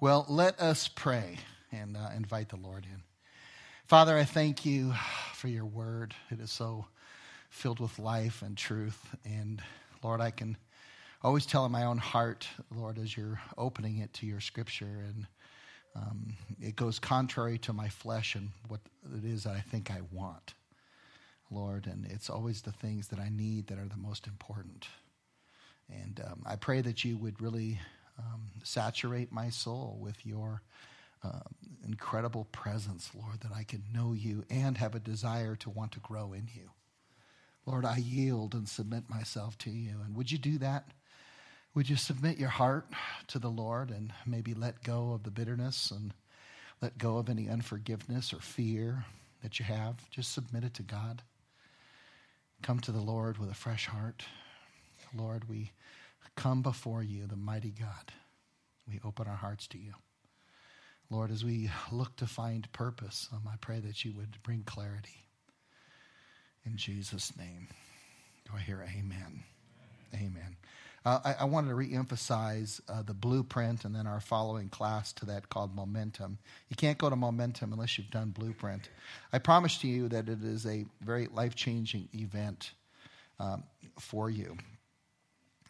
Well, let us pray and uh, invite the Lord in. Father, I thank you for your word. It is so filled with life and truth. And Lord, I can always tell in my own heart, Lord, as you're opening it to your scripture, and um, it goes contrary to my flesh and what it is that I think I want, Lord. And it's always the things that I need that are the most important. And um, I pray that you would really um, saturate my soul with your uh, incredible presence, Lord, that I can know you and have a desire to want to grow in you. Lord, I yield and submit myself to you. And would you do that? Would you submit your heart to the Lord and maybe let go of the bitterness and let go of any unforgiveness or fear that you have? Just submit it to God. Come to the Lord with a fresh heart. Lord, we come before you, the mighty God. We open our hearts to you. Lord, as we look to find purpose, um, I pray that you would bring clarity. In Jesus' name. Do I hear amen? Amen. Uh, I, I, wanted to reemphasize uh, the blueprint and then our following class to that called Momentum. You can't go to Momentum unless you've done Blueprint. I promise to you that it is a very life changing event um, for you.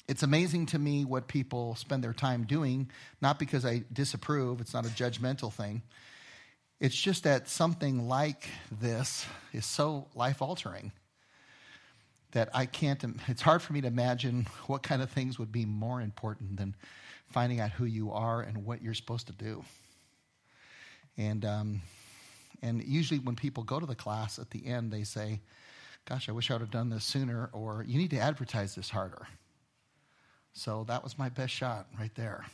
It's amazing to me what people spend their time doing, not because I disapprove, it's not a judgmental thing. It's just that something like this is so life altering that I can't, it's hard for me to imagine what kind of things would be more important than finding out who you are and what you're supposed to do. And, um, and usually when people go to the class at the end, they say, Gosh, I wish I would have done this sooner, or you need to advertise this harder. So that was my best shot right there.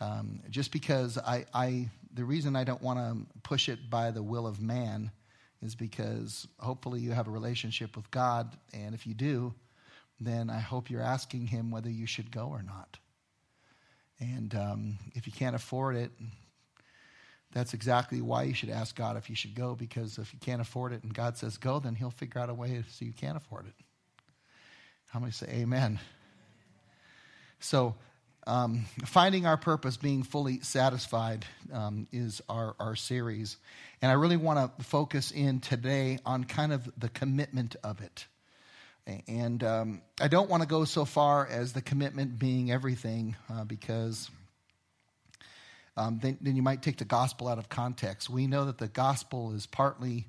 Um, just because I, I the reason I don't want to push it by the will of man is because hopefully you have a relationship with God, and if you do, then I hope you're asking Him whether you should go or not. And um, if you can't afford it, that's exactly why you should ask God if you should go, because if you can't afford it and God says go, then He'll figure out a way so you can't afford it. How many say amen? So um, finding our purpose, being fully satisfied, um, is our, our series. And I really want to focus in today on kind of the commitment of it. And um, I don't want to go so far as the commitment being everything, uh, because um, then, then, you might take the gospel out of context. We know that the gospel is partly,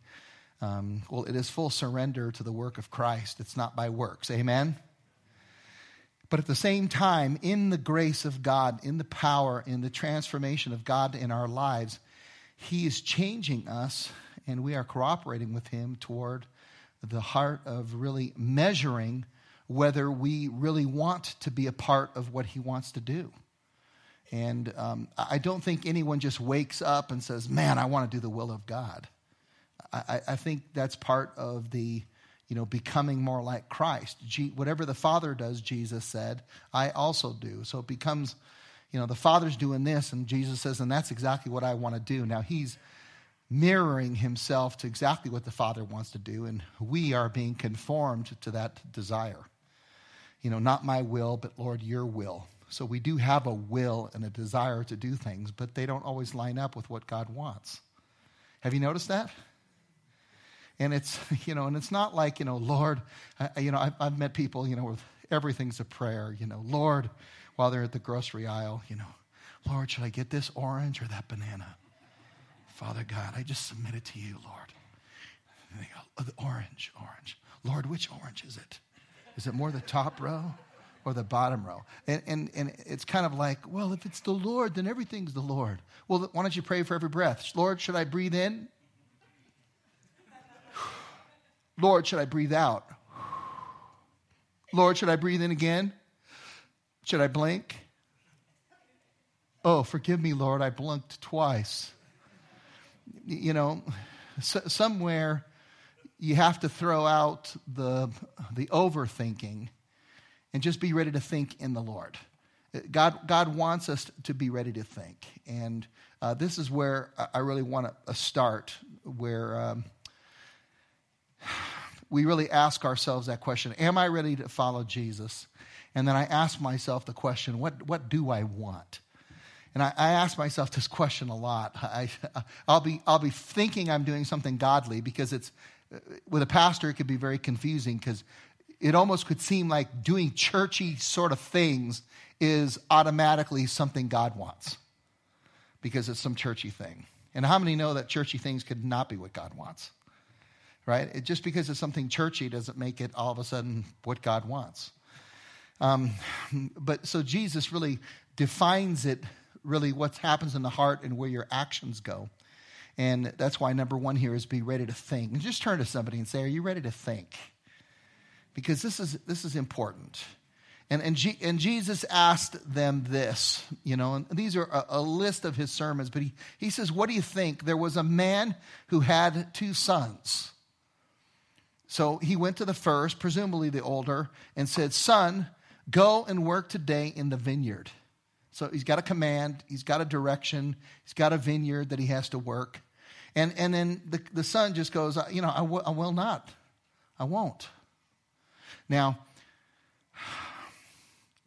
um, well, it is full surrender to the work of Christ. It's not by works. Amen? But at the same time, in the grace of God, in the power, in the transformation of God in our lives, He is changing us, and we are cooperating with Him toward the heart of really measuring whether we really want to be a part of what He wants to do. And um, I don't think anyone just wakes up and says, Man, I want to do the will of God. I, I think that's part of the you know, becoming more like Christ. whatever the Father does, Jesus said, I also do. So it becomes, you know, the Father's doing this, and Jesus says, and that's exactly what I want to do. Now he's mirroring himself to exactly what the Father wants to do, and we are being conformed to that desire. You know, not my will, but Lord, your will. So we do have a will and a desire to do things, but they don't always line up with what God wants. Have you noticed that? And it's, you know, and it's not like, you know, Lord, I, you know, I've, I've met people, you know, with everything's a prayer, you know, Lord, while they're at the grocery aisle, you know, Lord, should I get this orange or that banana? Father God, I just submit it to you, Lord. And they go, oh, the orange, orange. Lord, which orange is it? Is it more the top row or the bottom row? And, and, and it's kind of like, well, if it's the Lord, then everything's the Lord. Well, why don't you pray for every breath? Lord, should I breathe in? Lord, should I breathe out? Lord, should I breathe in again? Should I blink? Oh, forgive me, Lord, I blinked twice. You know, somewhere you have to throw out the, the overthinking and just be ready to think in the Lord. God, God wants us to be ready to think. And uh, this is where I really want to start, where um, we really ask ourselves that question Am I ready to follow Jesus? And then I ask myself the question, What, what do I want? And I, I ask myself this question a lot. I, I'll, be, I'll be thinking I'm doing something godly because it's, with a pastor, it could be very confusing because it almost could seem like doing churchy sort of things is automatically something God wants because it's some churchy thing. And how many know that churchy things could not be what God wants? Right? It, just because it's something churchy doesn't make it all of a sudden what God wants. Um, but so Jesus really defines it, really what happens in the heart and where your actions go. And that's why number one here is be ready to think. And just turn to somebody and say, Are you ready to think? Because this is, this is important. And, and, G, and Jesus asked them this, you know, and these are a, a list of his sermons, but he, he says, What do you think? There was a man who had two sons. So he went to the first, presumably the older, and said, Son, go and work today in the vineyard. So he's got a command, he's got a direction, he's got a vineyard that he has to work. And, and then the, the son just goes, You know, I, w- I will not. I won't. Now,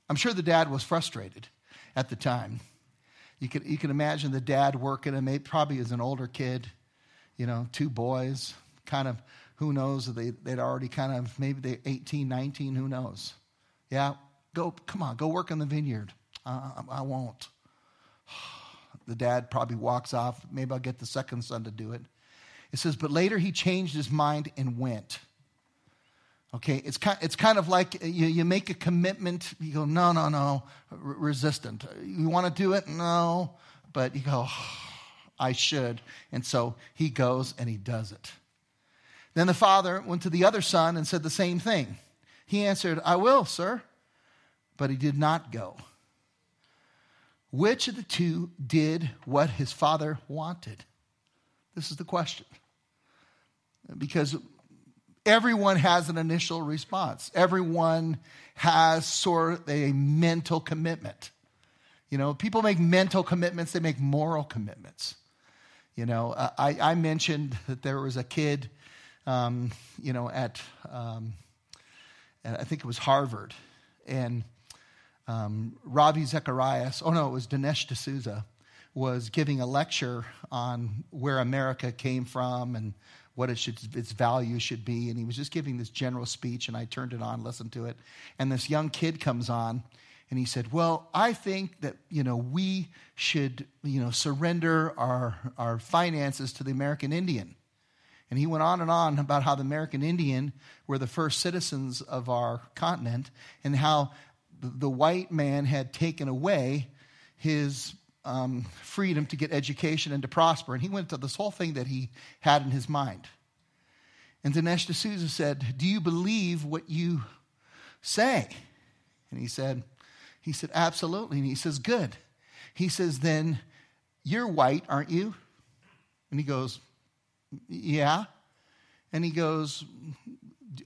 I'm sure the dad was frustrated at the time. You can, you can imagine the dad working, and maybe, probably as an older kid, you know, two boys, kind of, who knows, they, they'd already kind of, maybe they 18, 19, who knows. Yeah, go, come on, go work in the vineyard. Uh, I won't. The dad probably walks off. Maybe I'll get the second son to do it. It says, but later he changed his mind and went. Okay, it's kind, it's kind of like you, you make a commitment, you go, no, no, no, resistant. You want to do it? No. But you go, oh, I should. And so he goes and he does it. Then the father went to the other son and said the same thing. He answered, I will, sir. But he did not go. Which of the two did what his father wanted? This is the question. Because everyone has an initial response. Everyone has sort of a mental commitment. You know, people make mental commitments, they make moral commitments. You know, I, I mentioned that there was a kid, um, you know, at, um, I think it was Harvard, and um, Ravi Zacharias, oh no, it was Dinesh D'Souza, was giving a lecture on where America came from and what it should, its value should be. And he was just giving this general speech, and I turned it on, listened to it. And this young kid comes on, and he said, Well, I think that, you know, we should, you know, surrender our, our finances to the American Indian. And he went on and on about how the American Indian were the first citizens of our continent and how the white man had taken away his um, freedom to get education and to prosper. And he went to this whole thing that he had in his mind. And Dinesh D'Souza said, Do you believe what you say? And he said, he said, absolutely. And he says, good. He says, then you're white, aren't you? And he goes, yeah. And he goes,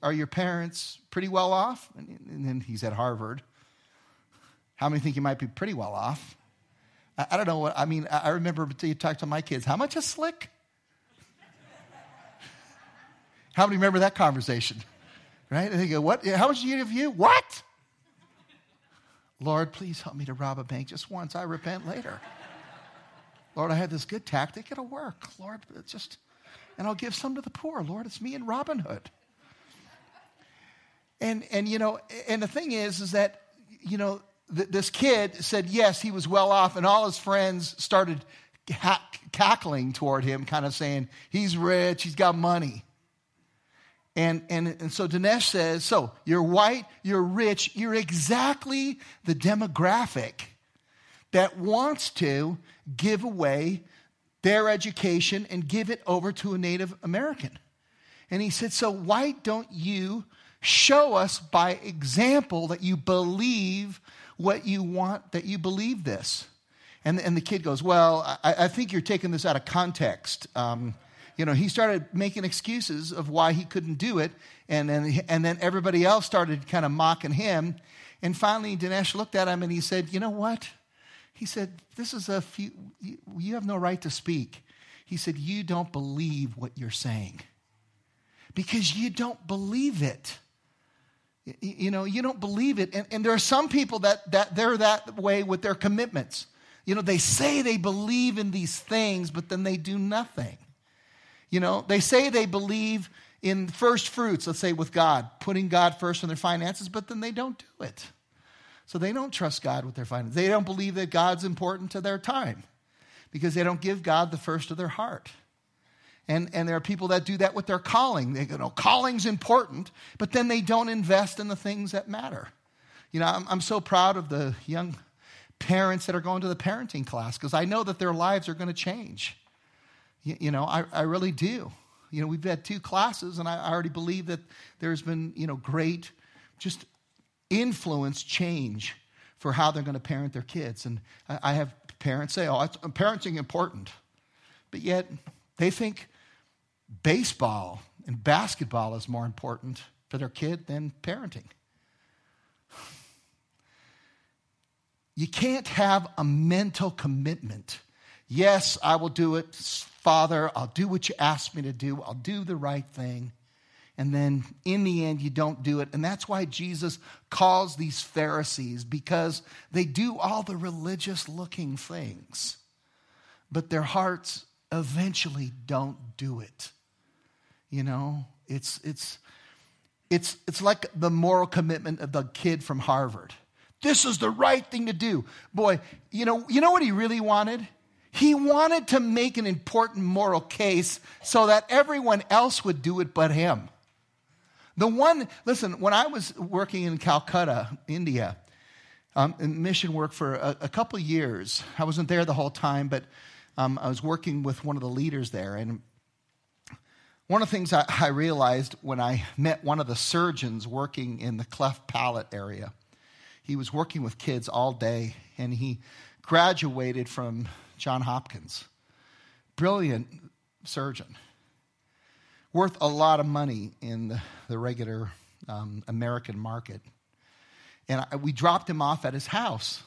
are your parents pretty well off? And then he's at Harvard. How many think you might be pretty well off? I, I don't know what, I mean, I remember you talk to my kids, how much is slick? How many remember that conversation? Right? And they go, what? How much do you give you? What? Lord, please help me to rob a bank just once. I repent later. Lord, I had this good tactic. It'll work. Lord, just, and I'll give some to the poor. Lord, it's me and Robin Hood. And, and, you know, and the thing is, is that, you know, this kid said yes, he was well off, and all his friends started cackling toward him, kind of saying, he's rich, he's got money. And, and, and so Dinesh says, so you're white, you're rich, you're exactly the demographic that wants to give away their education and give it over to a Native American. And he said, so why don't you show us by example that you believe what you want, that you believe this. And, and the kid goes, Well, I, I think you're taking this out of context. Um, you know, he started making excuses of why he couldn't do it. And then, and then everybody else started kind of mocking him. And finally, Dinesh looked at him and he said, You know what? He said, This is a few, you have no right to speak. He said, You don't believe what you're saying because you don't believe it. You know, you don't believe it. And, and there are some people that, that they're that way with their commitments. you know, they say they believe in these things, but then they do nothing. You know, they say they believe in first fruits, let's say with God, putting God first in their finances, but then they don't do it. So they don't trust God with their finances. They don't believe that God's important to their time because they don't give God the first of their heart. And, and there are people that do that with their calling. They go, no, calling's important, but then they don't invest in the things that matter. You know, I'm, I'm so proud of the young parents that are going to the parenting class because I know that their lives are going to change. You, you know, I, I really do. You know, we've had two classes, and I already believe that there's been, you know, great just influence change for how they're going to parent their kids. And I have parents say, oh, parenting important. But yet they think baseball and basketball is more important for their kid than parenting. You can't have a mental commitment. Yes, I will do it, Father. I'll do what you ask me to do. I'll do the right thing. And then in the end, you don't do it. And that's why Jesus calls these Pharisees because they do all the religious looking things, but their hearts eventually don't do it. You know, it's, it's, it's, it's like the moral commitment of the kid from Harvard. This is the right thing to do. Boy, you know, you know what he really wanted? He wanted to make an important moral case so that everyone else would do it but him. The one, listen, when I was working in Calcutta, India, um, in mission work for a, a couple years, I wasn't there the whole time, but um, I was working with one of the leaders there. And one of the things I, I realized when I met one of the surgeons working in the cleft palate area, he was working with kids all day, and he graduated from John Hopkins. Brilliant surgeon. Worth a lot of money in the, regular um, American market. And I, we dropped him off at his house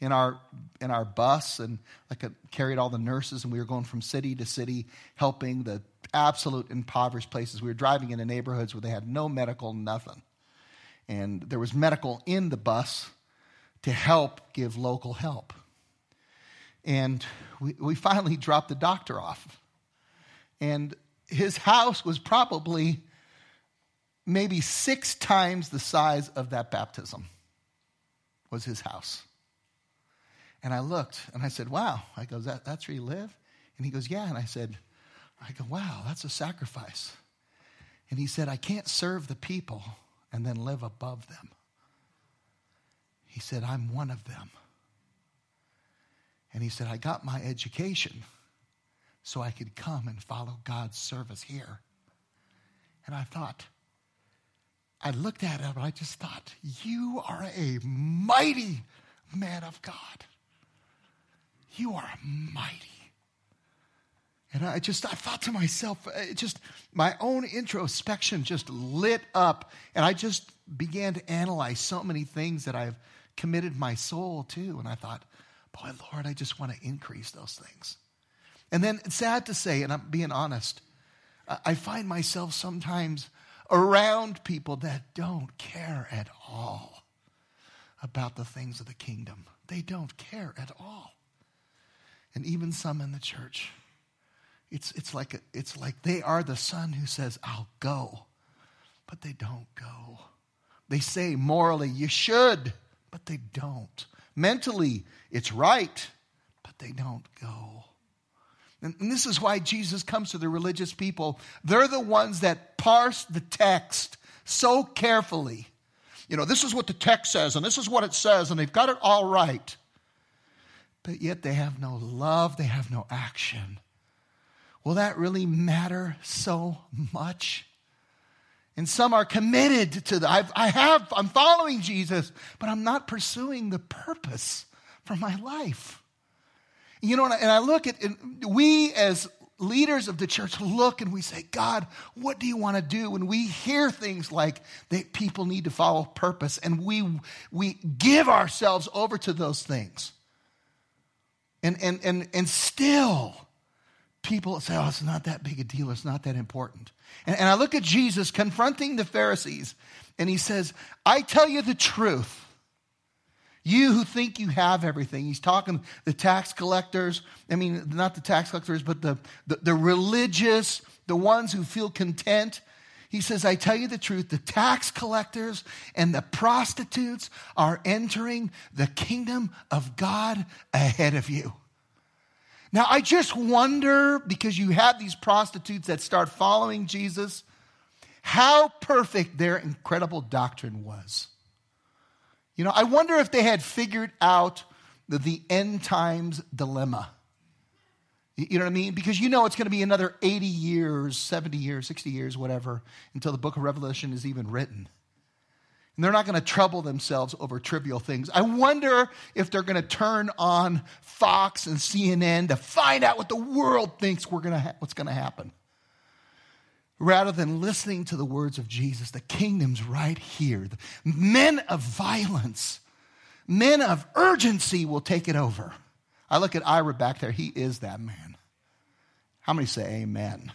in our, in our bus and like a, carried all the nurses, and we were going from city to city helping the absolute impoverished places. We were driving into neighborhoods where they had no medical, nothing and there was medical in the bus to help give local help. And we, we finally dropped the doctor off. And his house was probably maybe six times the size of that baptism was his house. And I looked and I said, wow. I go, that, that's where you live? And he goes, yeah. And I said, I go, wow, that's a sacrifice. And he said, I can't serve the people and then live above them. He said, I'm one of them. And he said, I got my education so I could come and follow God's service here. And I thought, I looked at him and I just thought, you are a mighty man of God. You are mighty. And I just, I thought to myself, uh, just, my own introspection just lit up. And I just began to analyze so many things that I've committed my soul to. And I thought, boy, Lord, I just want to increase those things. And then sad to say, and I'm being honest, I find myself sometimes around people that don't care at all about the things of the kingdom. They don't care at all. And even some in the church. It's, it's, like it's like they are the son who says, I'll go, but they don't go. They say morally, you should, but they don't. Mentally, it's right, but they don't go. And, this is why Jesus comes to the religious people. They're the ones that parse the text so carefully. You know, this is what the text says, and this is what it says, and they've got it all right. But yet they have no love, they have no action. Will that really matter so much? And some are committed to the, I've, I have, I'm following Jesus, but I'm not pursuing the purpose for my life. You know, and I, look at, we as leaders of the church look and we say, God, what do you want to do? And we hear things like that people need to follow purpose, and we, we give ourselves over to those things. And, and, and, and still, people say, oh, it's not that big a deal. It's not that important. And, and I look at Jesus confronting the Pharisees, and he says, I tell you the truth. You who think you have everything. He's talking the tax collectors. I mean, not the tax collectors, but the, the, the religious, the ones who feel content. He says, I tell you the truth, the tax collectors and the prostitutes are entering the kingdom of God ahead of you. Now, I just wonder because you have these prostitutes that start following Jesus, how perfect their incredible doctrine was. You know, I wonder if they had figured out the, the end times dilemma. You know what I mean? Because you know it's going to be another 80 years, 70 years, 60 years, whatever, until the book of Revelation is even written. And they're not going to trouble themselves over trivial things. I wonder if they're going to turn on Fox and CNN to find out what the world thinks we're going to ha- what's going to happen rather than listening to the words of Jesus. The kingdom's right here. The men of violence, men of urgency will take it over. I look at Ira back there. He is that man. How many say amen?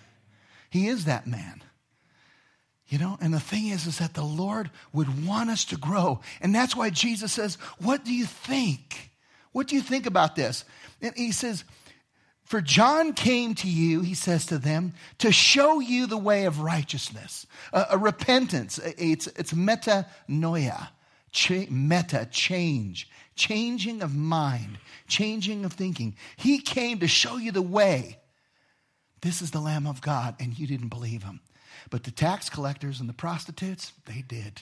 He is that man. You know, and the thing is, is that the Lord would want us to grow. And that's why Jesus says, What do you think? What do you think about this? And he says, for John came to you, he says to them, to show you the way of righteousness, a, a repentance. It's, it's metanoia, Ch- meta, change, changing of mind, changing of thinking. He came to show you the way. This is the Lamb of God, and you didn't believe him. But the tax collectors and the prostitutes, they did.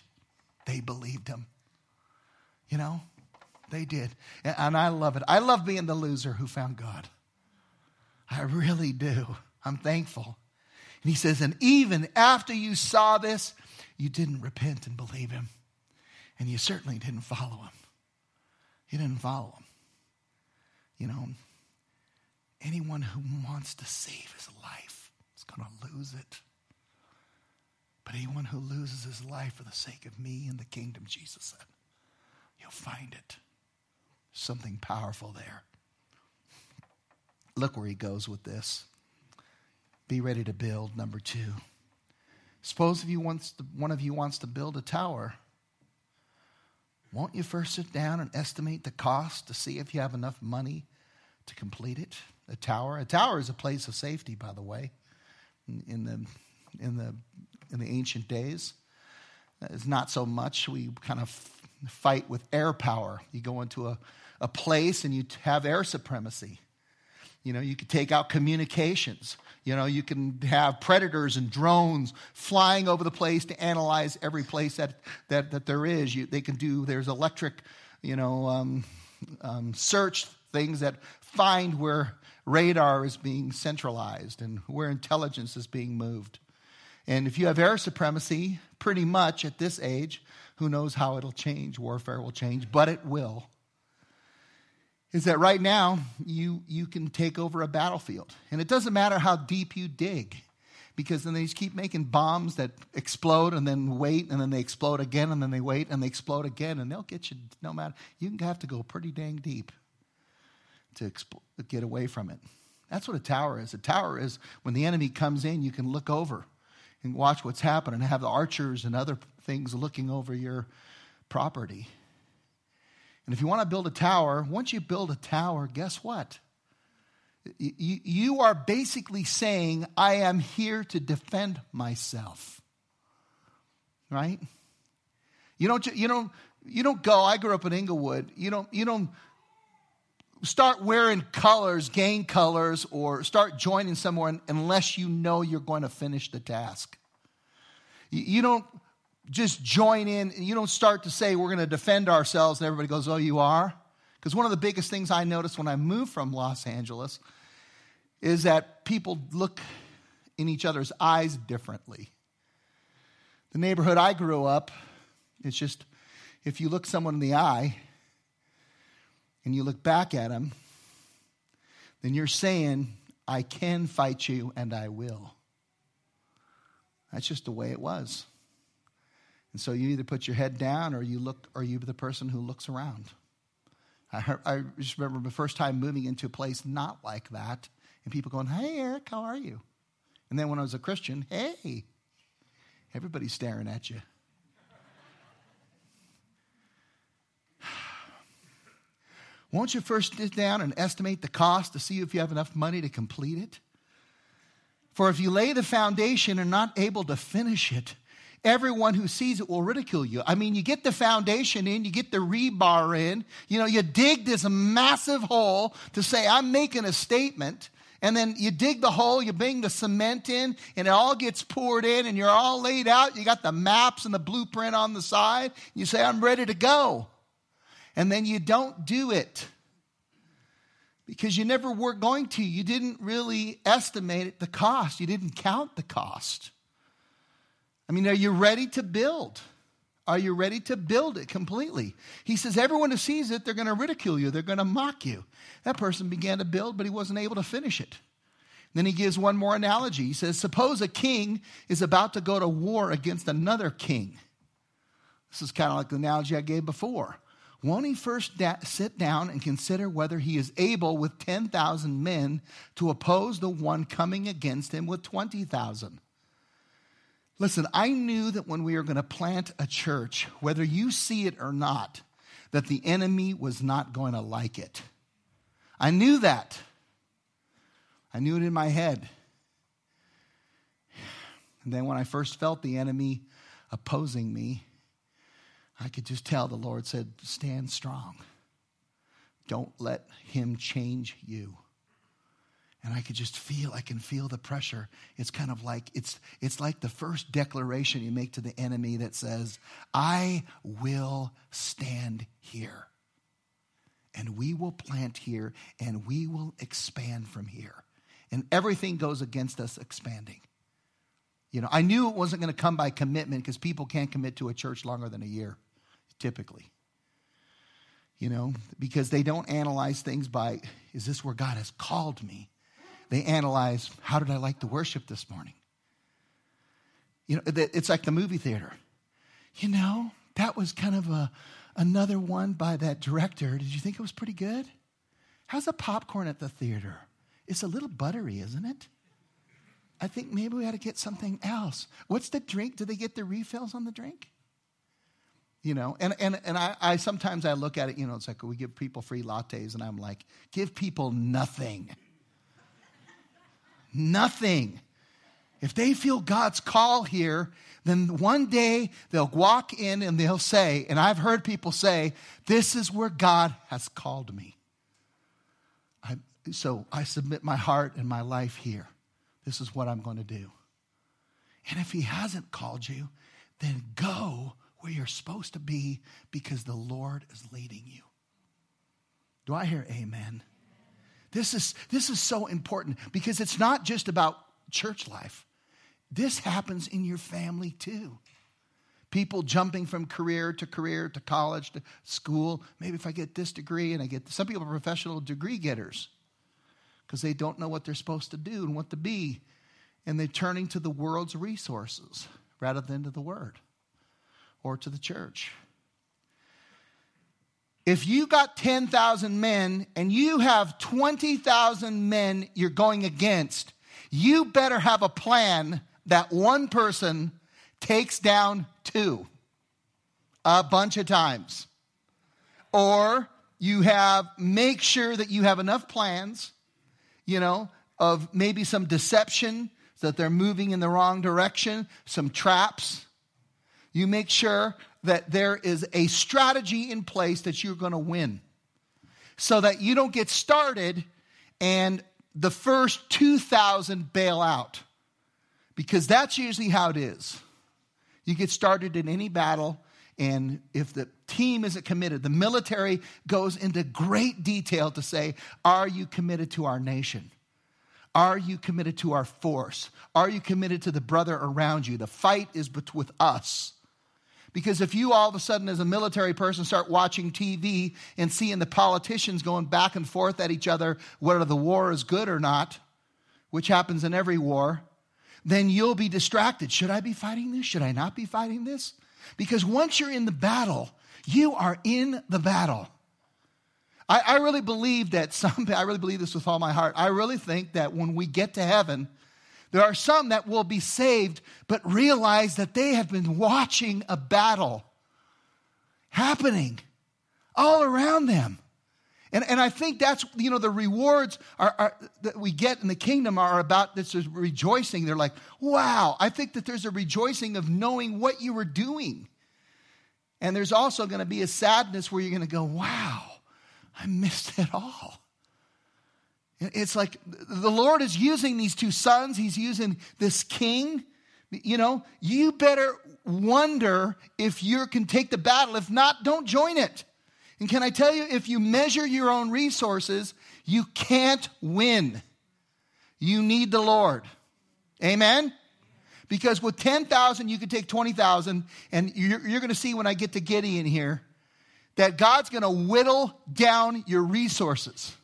They believed him. You know, they did. And I love it. I love being the loser who found God. I really do. I'm thankful. And he says, and even after you saw this, you didn't repent and believe him. And you certainly didn't follow him. You didn't follow him. You know, anyone who wants to save his life is going to lose it. But anyone who loses his life for the sake of me and the kingdom, Jesus said, you'll find it. Something powerful there. Look where he goes with this. Be ready to build, number two. Suppose if you wants to, one of you wants to build a tower, won't you first sit down and estimate the cost to see if you have enough money to complete it? A tower. A tower is a place of safety, by the way, in the in the in the ancient days. It's not so much. We kind of fight with air power. You go into a, a place and you have air supremacy. You know, you could take out communications. You know, you can have predators and drones flying over the place to analyze every place that, that, that there is. You, they can do, there's electric, you know, um, um, search things that find where radar is being centralized and where intelligence is being moved. And if you have air supremacy, pretty much at this age, who knows how it'll change? Warfare will change, but it will is that right now you, you can take over a battlefield. And it doesn't matter how deep you dig, because then they just keep making bombs that explode and then wait, and then they explode again, and then they wait, and they explode again, and they'll get you no matter. You can have to go pretty dang deep to expl- get away from it. That's what a tower is. A tower is when the enemy comes in, you can look over and watch what's happening and have the archers and other things looking over your property. And if you want to build a tower, once you build a tower, guess what? You, are basically saying, I am here to defend myself. Right? You don't, you don't, you don't go, I grew up in Inglewood. You don't, you don't start wearing colors, gain colors, or start joining somewhere unless you know you're going to finish the task. You don't just join in. And you don't start to say, we're going to defend ourselves, and everybody goes, oh, you are? Because one of the biggest things I noticed when I moved from Los Angeles is that people look in each other's eyes differently. The neighborhood I grew up, it's just if you look someone in the eye and you look back at them, then you're saying, I can fight you and I will. That's just the way it was. And so you either put your head down or you look, or you the person who looks around. I, I just remember the first time moving into a place not like that, and people going, "Hey, Eric, how are you?" And then when I was a Christian, "Hey," everybody's staring at you. Won't you first sit down and estimate the cost to see if you have enough money to complete it? For if you lay the foundation and not able to finish it, everyone who sees it will ridicule you. I mean, you get the foundation in, you get the rebar in, you know, you dig this massive hole to say, I'm making a statement. And then you dig the hole, you bring the cement in, and it all gets poured in, and you're all laid out. You got the maps and the blueprint on the side. You say, I'm ready to go. And then you don't do it because you never were going to. You didn't really estimate the cost, you didn't count the cost. I mean, are you ready to build? Are you ready to build it completely? He says, Everyone who sees it, they're going to ridicule you, they're going to mock you. That person began to build, but he wasn't able to finish it. Then he gives one more analogy. He says, Suppose a king is about to go to war against another king. This is kind of like the analogy I gave before. Won't he first da- sit down and consider whether he is able with 10,000 men to oppose the one coming against him with 20,000? Listen, I knew that when we were going to plant a church, whether you see it or not, that the enemy was not going to like it. I knew that. I knew it in my head. And then when I first felt the enemy opposing me, I could just tell the Lord said, Stand strong. Don't let him change you and I could just feel, I can feel the pressure. It's kind of like, it's, it's like the first declaration you make to the enemy that says, I will stand here. And we will plant here and we will expand from here. And everything goes against us expanding. You know, I knew it wasn't going to come by commitment because people can't commit to a church longer than a year, typically. You know, because they don't analyze things by, is this where God has called me? They analyze how did I like the worship this morning? You know, it's like the movie theater. You know, that was kind of a, another one by that director. Did you think it was pretty good? How's the popcorn at the theater? It's a little buttery, isn't it? I think maybe we ought to get something else. What's the drink? Do they get the refills on the drink? You know, and, and, and I, I sometimes I look at it, you know, it's like we give people free lattes, and I'm like, give people nothing. Nothing. If they feel God's call here, then one day they'll walk in and they'll say, and I've heard people say, This is where God has called me. I, so I submit my heart and my life here. This is what I'm going to do. And if He hasn't called you, then go where you're supposed to be because the Lord is leading you. Do I hear amen? This is, this is so important because it's not just about church life. This happens in your family too. People jumping from career to career to college to school. Maybe if I get this degree and I get some people are professional degree getters because they don't know what they're supposed to do and what to be. And they're turning to the world's resources rather than to the word or to the church. If you got 10,000 men and you have 20,000 men you're going against, you better have a plan that one person takes down two a bunch of times. Or you have, make sure that you have enough plans, you know, of maybe some deception that they're moving in the wrong direction, some traps. You make sure that there is a strategy in place that you're going to win so that you don't get started and the first 2,000 bail out. Because that's usually how it is. You get started in any battle, and if the team isn't committed, the military goes into great detail to say, Are you committed to our nation? Are you committed to our force? Are you committed to the brother around you? The fight is with us. Because if you all of a sudden, as a military person, start watching TV and seeing the politicians going back and forth at each other, whether the war is good or not, which happens in every war, then you'll be distracted. Should I be fighting this? Should I not be fighting this? Because once you're in the battle, you are in the battle. I, I really believe that some, I really believe this with all my heart. I really think that when we get to heaven, there are some that will be saved, but realize that they have been watching a battle happening all around them. And, and I think that's, you know, the rewards are, are, that we get in the kingdom are about this is rejoicing. They're like, wow, I think that there's a rejoicing of knowing what you were doing. And there's also going to be a sadness where you're going to go, wow, I missed it all. It's like the Lord is using these two sons, He's using this king. You know, you better wonder if you can take the battle. If not, don't join it. And can I tell you, if you measure your own resources, you can't win. You need the Lord. Amen? Because with 10,000, you can take 20,000. And you're, you're going to see when I get to Gideon here that God's going to whittle down your resources.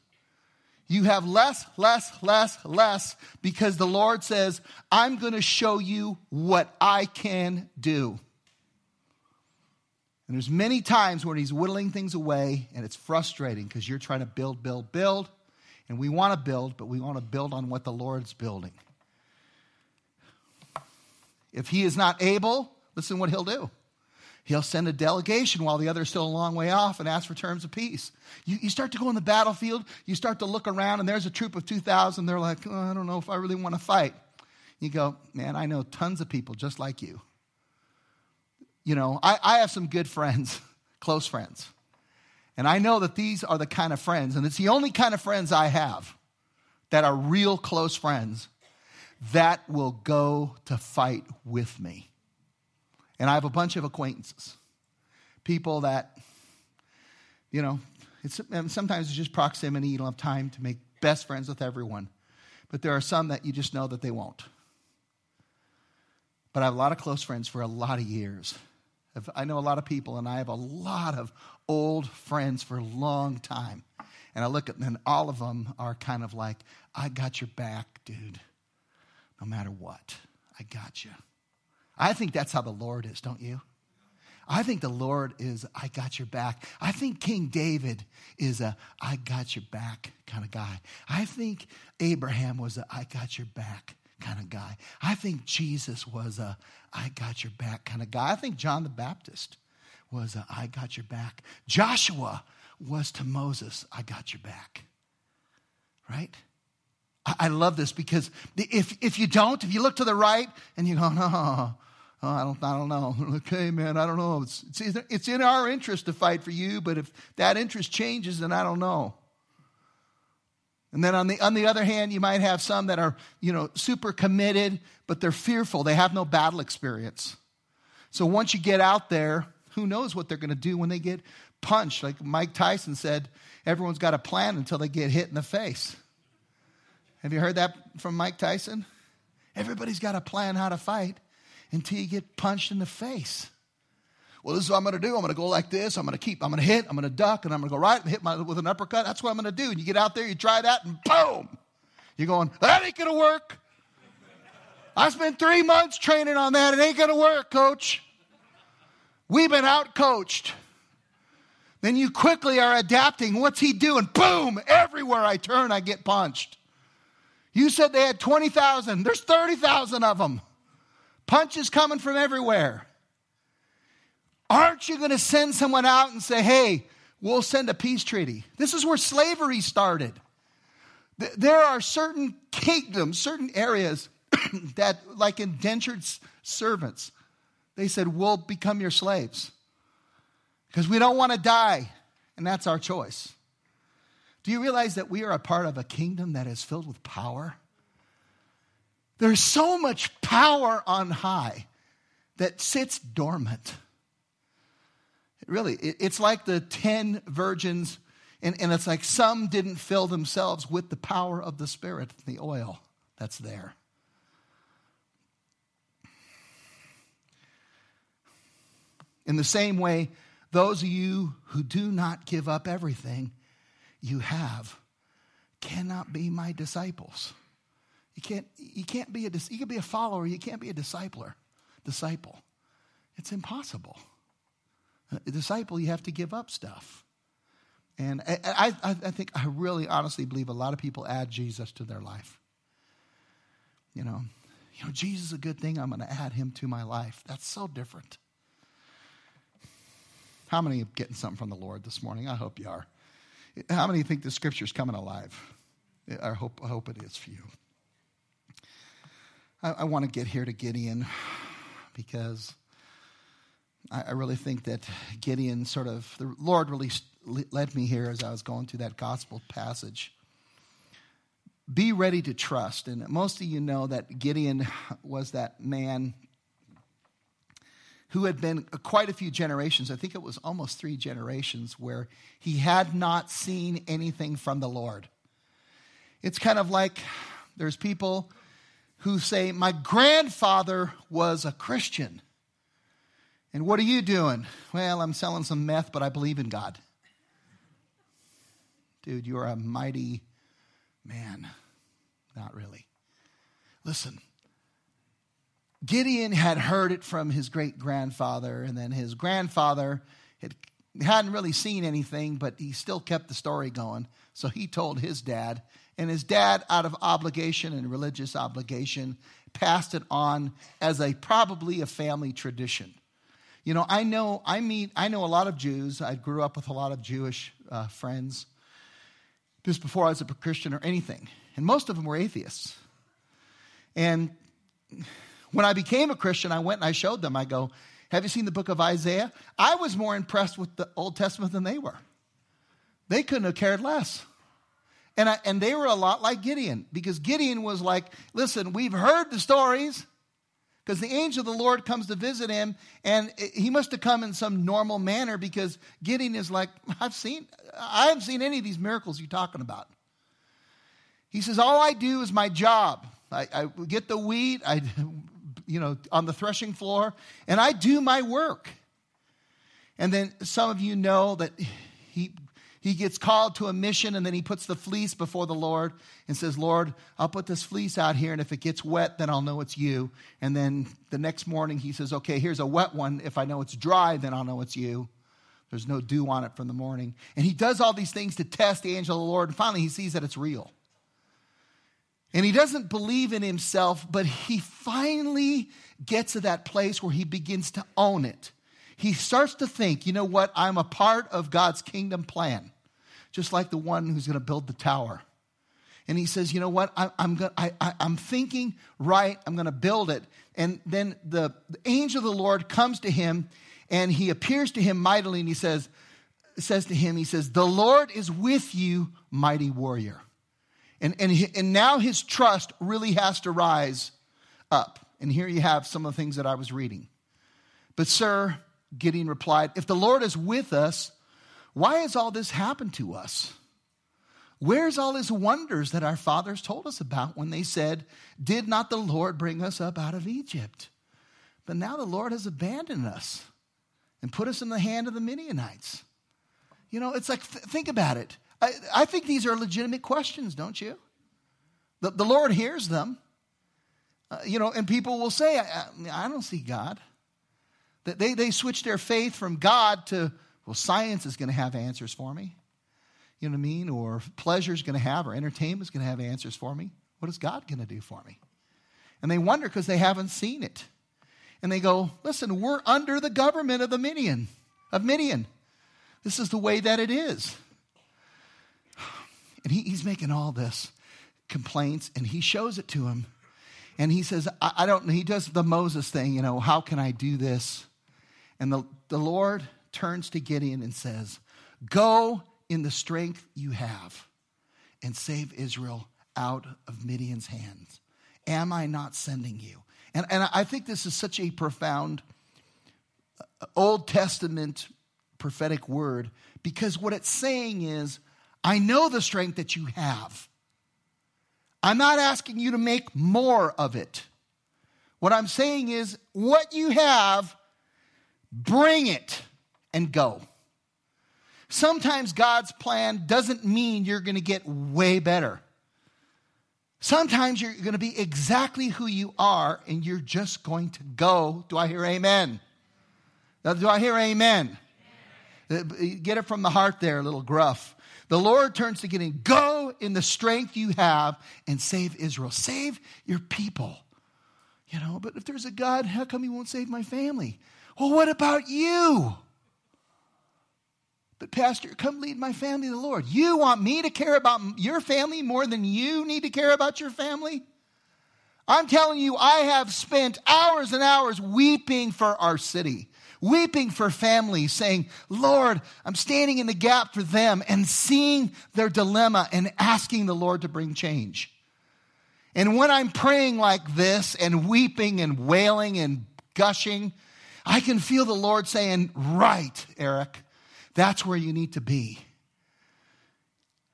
You have less, less, less, less because the Lord says, I'm going to show you what I can do. And there's many times when he's whittling things away and it's frustrating because you're trying to build, build, build. And we want to build, but we want to build on what the Lord's building. If he is not able, listen what he'll do. He'll send a delegation while the other's still a long way off and ask for terms of peace. You, you start to go on the battlefield, you start to look around, and there's a troop of 2,000. They're like, oh, I don't know if I really want to fight. You go, man, I know tons of people just like you. You know, I, I have some good friends, close friends. And I know that these are the kind of friends, and it's the only kind of friends I have that are real close friends that will go to fight with me. And I have a bunch of acquaintances, people that, you know, it's, sometimes it's just proximity. You don't have time to make best friends with everyone. But there are some that you just know that they won't. But I have a lot of close friends for a lot of years. I know a lot of people, and I have a lot of old friends for a long time. And I look at them, and all of them are kind of like, I got your back, dude. No matter what, I got you. I think that's how the Lord is, don't you? I think the Lord is, I got your back. I think King David is a, I got your back kind of guy. I think Abraham was a, I got your back kind of guy. I think Jesus was a, I got your back kind of guy. I think John the Baptist was a, I got your back. Joshua was to Moses, I got your back. Right? I love this because if, if you don't, if you look to the right and you go, no, Oh, I don't, I don't know. Okay, man, I don't know. It's, it's, either, it's in our interest to fight for you, but if that interest changes, then I don't know. And then on the, on the other hand, you might have some that are, you know, super committed, but they're fearful. They have no battle experience. So once you get out there, who knows what they're going to do when they get punched? Like Mike Tyson said, everyone's got a plan until they get hit in the face. Have you heard that from Mike Tyson? Everybody's got a plan how to fight until you get punched in the face. Well, this is what I'm going to do. I'm going to go like this. I'm going to keep, I'm going to hit, I'm going to duck, and I'm going to go right and hit my, with an uppercut. That's what I'm going to do. And you get out there, you try that, and boom. You're going, that ain't going to work. I spent three months training on that. It ain't going to work, coach. We've been out coached. Then you quickly are adapting. What's he doing? Boom! Everywhere I turn, I get punched. You said they had 20,000. There's 30,000 of them. Punches coming from everywhere. Aren't you going to send someone out and say, hey, we'll send a peace treaty? This is where slavery started. There are certain kingdoms, certain areas that, like indentured servants, they said, we'll become your slaves because we don't want to die, and that's our choice. Do you realize that we are a part of a kingdom that is filled with power? There's so much power on high that sits dormant. Really, it's like the 10 virgins, and, and it's like some didn't fill themselves with the power of the Spirit, the oil that's there. In the same way, those of you who do not give up everything you have cannot be my disciples. You can't, you can't be a, you can be a follower, you can't be a discipler, disciple. It's impossible. A disciple, you have to give up stuff. And I, I, I think, I really honestly believe a lot of people add Jesus to their life. You know, you know, Jesus is a good thing, I'm going to add him to my life. That's so different. How many are getting something from the Lord this morning? I hope you are. How many think the scripture's coming alive? I hope, I hope it is for you. I, I want to get here to Gideon because I, I really think that Gideon sort of, the Lord really led me here as I was going through that gospel passage. Be ready to trust. And most of you know that Gideon was that man who had been quite a few generations, I think it was almost three generations, where he had not seen anything from the Lord. It's kind of like there's people who say, My grandfather was a Christian. And what are you doing? Well, I'm selling some meth, but I believe in God. Dude, you're a mighty man. Not really. Listen, Gideon had heard it from his great grandfather, and then his grandfather had, hadn't really seen anything, but he still kept the story going. So he told his dad, and his dad, out of obligation and religious obligation, passed it on as a probably a family tradition. You know, I know I meet I know a lot of Jews. I grew up with a lot of Jewish uh, friends just before I was a Christian or anything, and most of them were atheists. And when I became a Christian, I went and I showed them. I go, Have you seen the book of Isaiah? I was more impressed with the Old Testament than they were. They couldn't have cared less. And, I, and they were a lot like Gideon because Gideon was like, Listen, we've heard the stories because the angel of the Lord comes to visit him, and he must have come in some normal manner because Gideon is like, I've seen, I haven't seen any of these miracles you're talking about. He says, All I do is my job. I, I get the wheat, I you know, on the threshing floor, and I do my work. And then some of you know that he, he gets called to a mission and then he puts the fleece before the Lord and says, Lord, I'll put this fleece out here, and if it gets wet, then I'll know it's you. And then the next morning he says, Okay, here's a wet one. If I know it's dry, then I'll know it's you. There's no dew on it from the morning. And he does all these things to test the angel of the Lord, and finally he sees that it's real. And he doesn't believe in himself, but he finally gets to that place where he begins to own it. He starts to think, you know what? I'm a part of God's kingdom plan, just like the one who's going to build the tower. And he says, you know what? I, am going I, I'm thinking right. I'm going to build it. And then the, the angel of the Lord comes to him and he appears to him mightily and he says, says to him, he says, the Lord is with you, mighty warrior. And, and, he, and now his trust really has to rise up. And here you have some of the things that I was reading. But, sir, Gideon replied, If the Lord is with us, why has all this happened to us? Where's all his wonders that our fathers told us about when they said, Did not the Lord bring us up out of Egypt? But now the Lord has abandoned us and put us in the hand of the Midianites. You know, it's like, th- think about it. I, I, think these are legitimate questions, don't you? The, the Lord hears them. Uh, you know, and people will say, I, I, don't see God. They, they switch their faith from God to, well, science is going to have answers for me. You know what I mean? Or pleasure is going to have, or entertainment is going to have answers for me. What is God going to do for me? And they wonder because they haven't seen it. And they go, listen, we're under the government of the Midian, of Midian. This is the way that it is. And he, he's making all this complaints, and he shows it to him. And he says, I, I don't, he does the Moses thing, you know, how can I do this? And the, the Lord turns to Gideon and says, Go in the strength you have and save Israel out of Midian's hands. Am I not sending you? And, and I think this is such a profound uh, Old Testament prophetic word because what it's saying is, I know the strength that you have. I'm not asking you to make more of it. What I'm saying is, what you have, bring it and go. Sometimes God's plan doesn't mean you're going to get way better. Sometimes you're going to be exactly who you are and you're just going to go. Do I hear amen? Do I hear amen? amen? Get it from the heart there, a little gruff. The Lord turns to Gideon, go in the strength you have and save Israel. Save your people. You know, but if there's a God, how come he won't save my family? Well, what about you? But, Pastor, come lead my family to the Lord. You want me to care about your family more than you need to care about your family? I'm telling you, I have spent hours and hours weeping for our city, weeping for families, saying, Lord, I'm standing in the gap for them and seeing their dilemma and asking the Lord to bring change. And when I'm praying like this and weeping and wailing and gushing, I can feel the Lord saying, Right, Eric, that's where you need to be.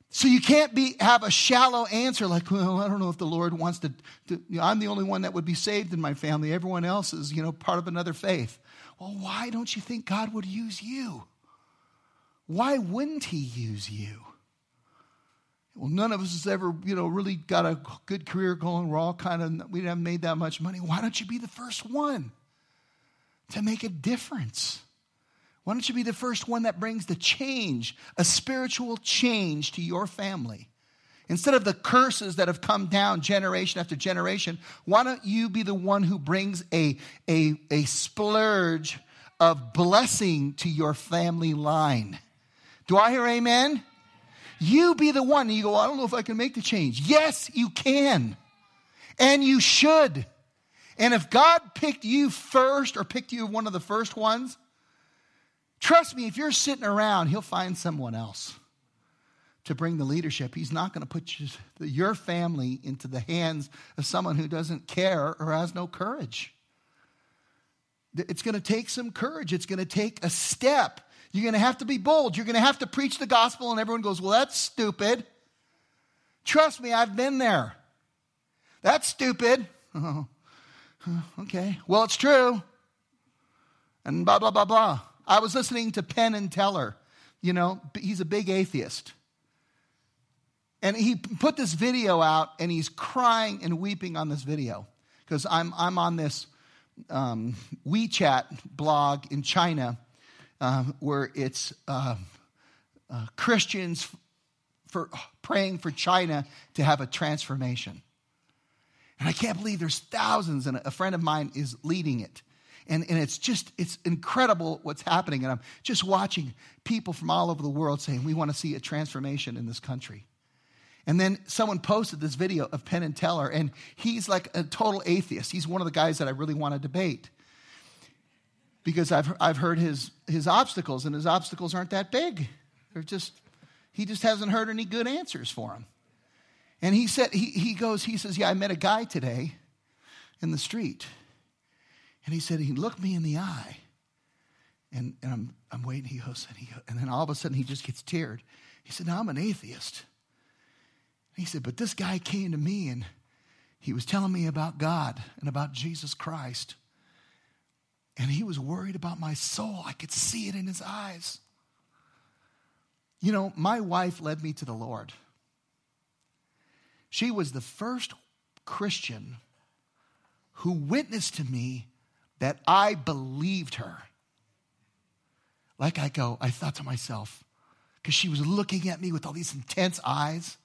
So you can't be, have a shallow answer like, well, I don't know if the Lord wants to, to you know, I'm the only one that would be saved in my family. Everyone else is, you know, part of another faith. Well, why don't you think God would use you? Why wouldn't he use you? Well, none of us has ever, you know, really got a good career going. We're all kind of, we haven't made that much money. Why don't you be the first one to make a difference? Why don't you be the first one that brings the change, a spiritual change to your family? Instead of the curses that have come down generation after generation, why don't you be the one who brings a, a, a splurge of blessing to your family line? Do I hear amen? You be the one. You go, I don't know if I can make the change. Yes, you can. And you should. And if God picked you first or picked you one of the first ones, Trust me, if you're sitting around, he'll find someone else to bring the leadership. He's not going to put your family into the hands of someone who doesn't care or has no courage. It's going to take some courage. It's going to take a step. You're going to have to be bold. You're going to have to preach the gospel, and everyone goes, Well, that's stupid. Trust me, I've been there. That's stupid. okay. Well, it's true. And blah, blah, blah, blah. I was listening to Penn and Teller. You know, he's a big atheist. And he put this video out and he's crying and weeping on this video because I'm, I'm on this um, WeChat blog in China uh, where it's uh, uh, Christians for praying for China to have a transformation. And I can't believe there's thousands, and a friend of mine is leading it. And, and it's just, it's incredible what's happening. And I'm just watching people from all over the world saying, we want to see a transformation in this country. And then someone posted this video of Penn and Teller, and he's like a total atheist. He's one of the guys that I really want to debate because I've, I've heard his, his obstacles, and his obstacles aren't that big. They're just, he just hasn't heard any good answers for him. And he said, he, he goes, he says, Yeah, I met a guy today in the street. And he said, he looked me in the eye. And, and I'm, I'm waiting. He goes, and, he, and then all of a sudden he just gets teared. He said, Now I'm an atheist. he said, But this guy came to me and he was telling me about God and about Jesus Christ. And he was worried about my soul. I could see it in his eyes. You know, my wife led me to the Lord. She was the first Christian who witnessed to me that I believed her. Like I go, I thought to myself, because she was looking at me with all these intense eyes,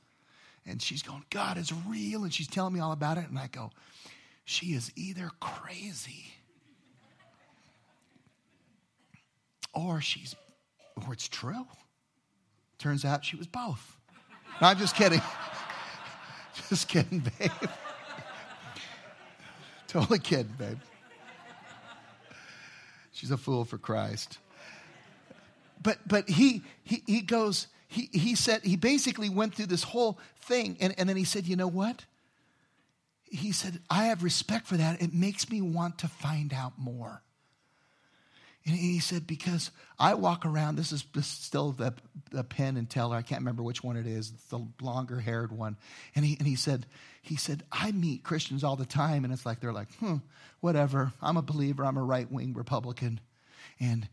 and she's going, God is real, and she's telling me all about it. And I go, she is either crazy or she's, or it's true. Turns out she was both. No, I'm just kidding. just kidding, babe. totally kidding, babe. She's a fool for Christ. But but he he he goes, he he said he basically went through this whole thing and, and then he said, you know what? He said, I have respect for that. It makes me want to find out more. And he said, because I walk around, this is, still the, the Penn and Teller, I can't remember which one it is, it's the longer haired one. And he, and he said, he said, I meet Christians all the time, and it's like they're like, hmm, whatever. I'm a believer, I'm a right wing Republican. And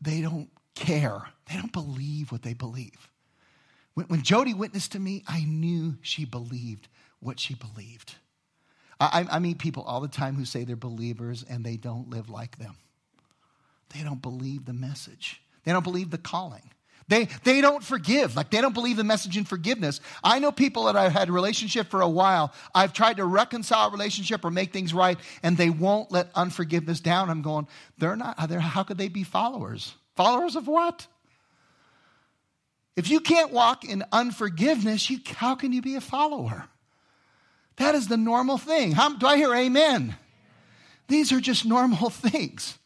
they don't care. They don't believe what they believe. When, when Jody witnessed to me, I knew she believed what she believed. I, I meet people all the time who say they're believers and they don't live like them. They don't believe the message. They don't believe the calling. They, they don't forgive. Like they don't believe the message in forgiveness. I know people that I've had a relationship for a while. I've tried to reconcile a relationship or make things right, and they won't let unforgiveness down. I'm going, they're not, they're, how could they be followers? Followers of what? If you can't walk in unforgiveness, you, how can you be a follower? That is the normal thing. How, do I hear amen? These are just normal things,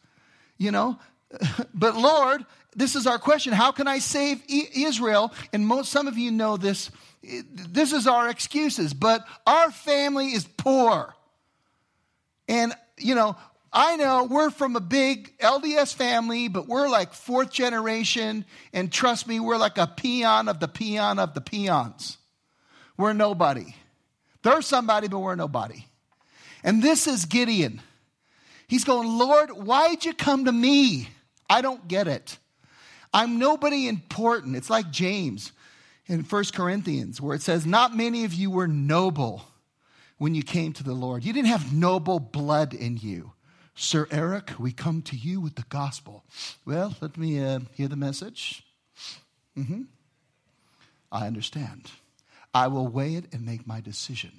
you know? But Lord, this is our question. How can I save Israel? And most, some of you know this. This is our excuses, but our family is poor. And, you know, I know we're from a big LDS family, but we're like fourth generation. And trust me, we're like a peon of the peon of the peons. We're nobody. They're somebody, but we're nobody. And this is Gideon. He's going, Lord, why'd you come to me? I don't get it. I'm nobody important. It's like James in First Corinthians, where it says, Not many of you were noble when you came to the Lord. You didn't have noble blood in you. Sir Eric, we come to you with the gospel. Well, let me uh, hear the message. Mm-hmm. I understand. I will weigh it and make my decision.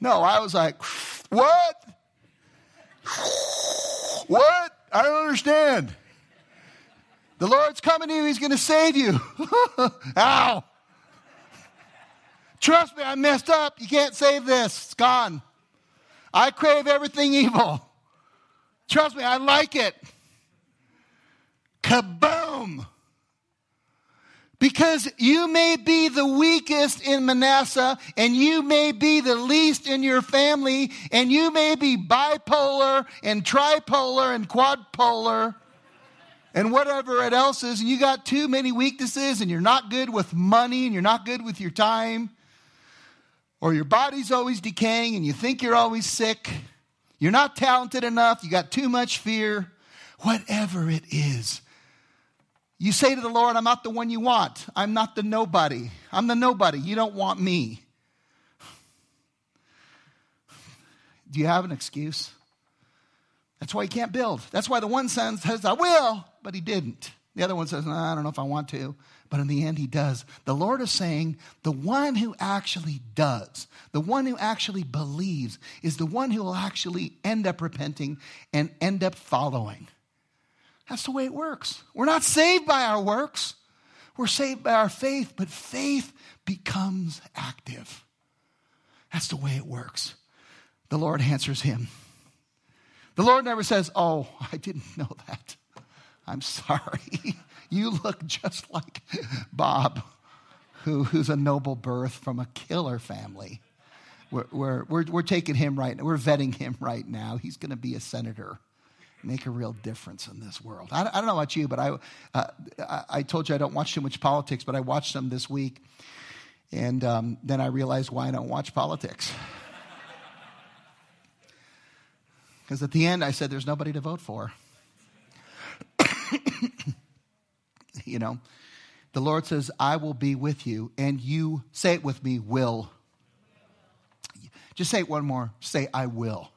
No, I was like, what? What? I don't understand. The Lord's coming to you, He's going to save you. Ow. Trust me, I messed up. You can't save this. It's gone. I crave everything evil. Trust me, I like it. Kaboom! Because you may be the weakest in Manasseh, and you may be the least in your family, and you may be bipolar and tripolar and quadpolar and whatever it else is, and you got too many weaknesses, and you're not good with money, and you're not good with your time, or your body's always decaying, and you think you're always sick, you're not talented enough, you got too much fear, whatever it is. You say to the Lord, I'm not the one you want. I'm not the nobody. I'm the nobody. You don't want me. Do you have an excuse? That's why you can't build. That's why the one son says, I will, but he didn't. The other one says, no, I don't know if I want to. But in the end, he does. The Lord is saying the one who actually does, the one who actually believes, is the one who will actually end up repenting and end up following. That's the way it works. We're not saved by our works, we're saved by our faith, but faith becomes active. That's the way it works. The Lord answers him. The Lord never says, Oh, I didn't know that. I'm sorry. You look just like Bob, who, who's a noble birth from a killer family. We're, we're, we're, we're taking him right now. We're vetting him right now. He's going to be a senator, make a real difference in this world. I, I don't know about you, but I, uh, I, told you I don't watch too much politics, but I watched some this week. And um, then I realized why I don't watch politics. Because at the end, I said, there's nobody to vote for. you know, the Lord says, I will be with you, and you, say it with me, will. Just say it one more. Say, I will.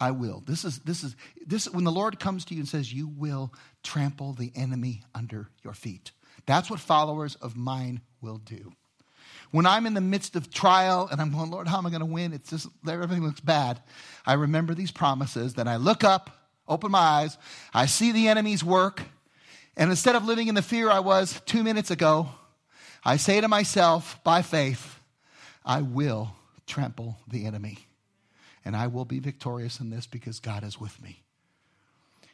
I will. This is this is this when the Lord comes to you and says, You will trample the enemy under your feet. That's what followers of mine will do. When I'm in the midst of trial and I'm going, Lord, how am I going to win? It's just everything looks bad. I remember these promises. Then I look up, open my eyes, I see the enemy's work, and instead of living in the fear I was two minutes ago, I say to myself, by faith, I will trample the enemy. And I will be victorious in this because God is with me.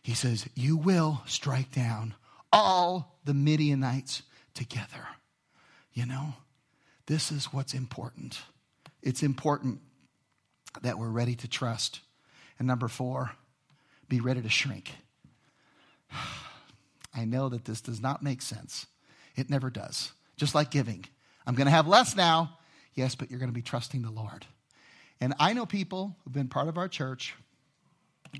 He says, You will strike down all the Midianites together. You know, this is what's important. It's important that we're ready to trust. And number four, be ready to shrink. I know that this does not make sense. It never does. Just like giving. I'm going to have less now. Yes, but you're going to be trusting the Lord. And I know people who've been part of our church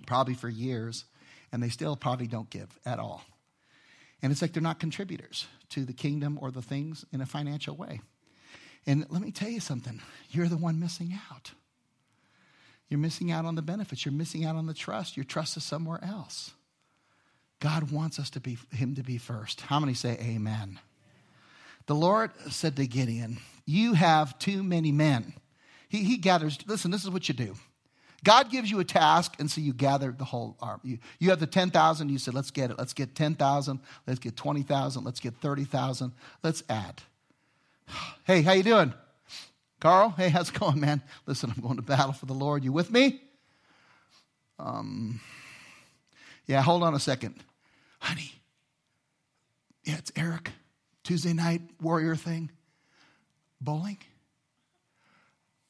probably for years, and they still probably don't give at all. And it's like they're not contributors to the kingdom or the things in a financial way. And let me tell you something you're the one missing out. You're missing out on the benefits, you're missing out on the trust. Your trust is somewhere else. God wants us to be him to be first. How many say amen? The Lord said to Gideon, You have too many men. He, he gathers, listen, this is what you do. God gives you a task, and so you gather the whole army. You, you have the 10,000, you said, let's get it. Let's get 10,000. Let's get 20,000. Let's get 30,000. Let's add. Hey, how you doing? Carl, hey, how's it going, man? Listen, I'm going to battle for the Lord. You with me? Um, yeah, hold on a second. Honey, yeah, it's Eric. Tuesday night warrior thing. Bowling?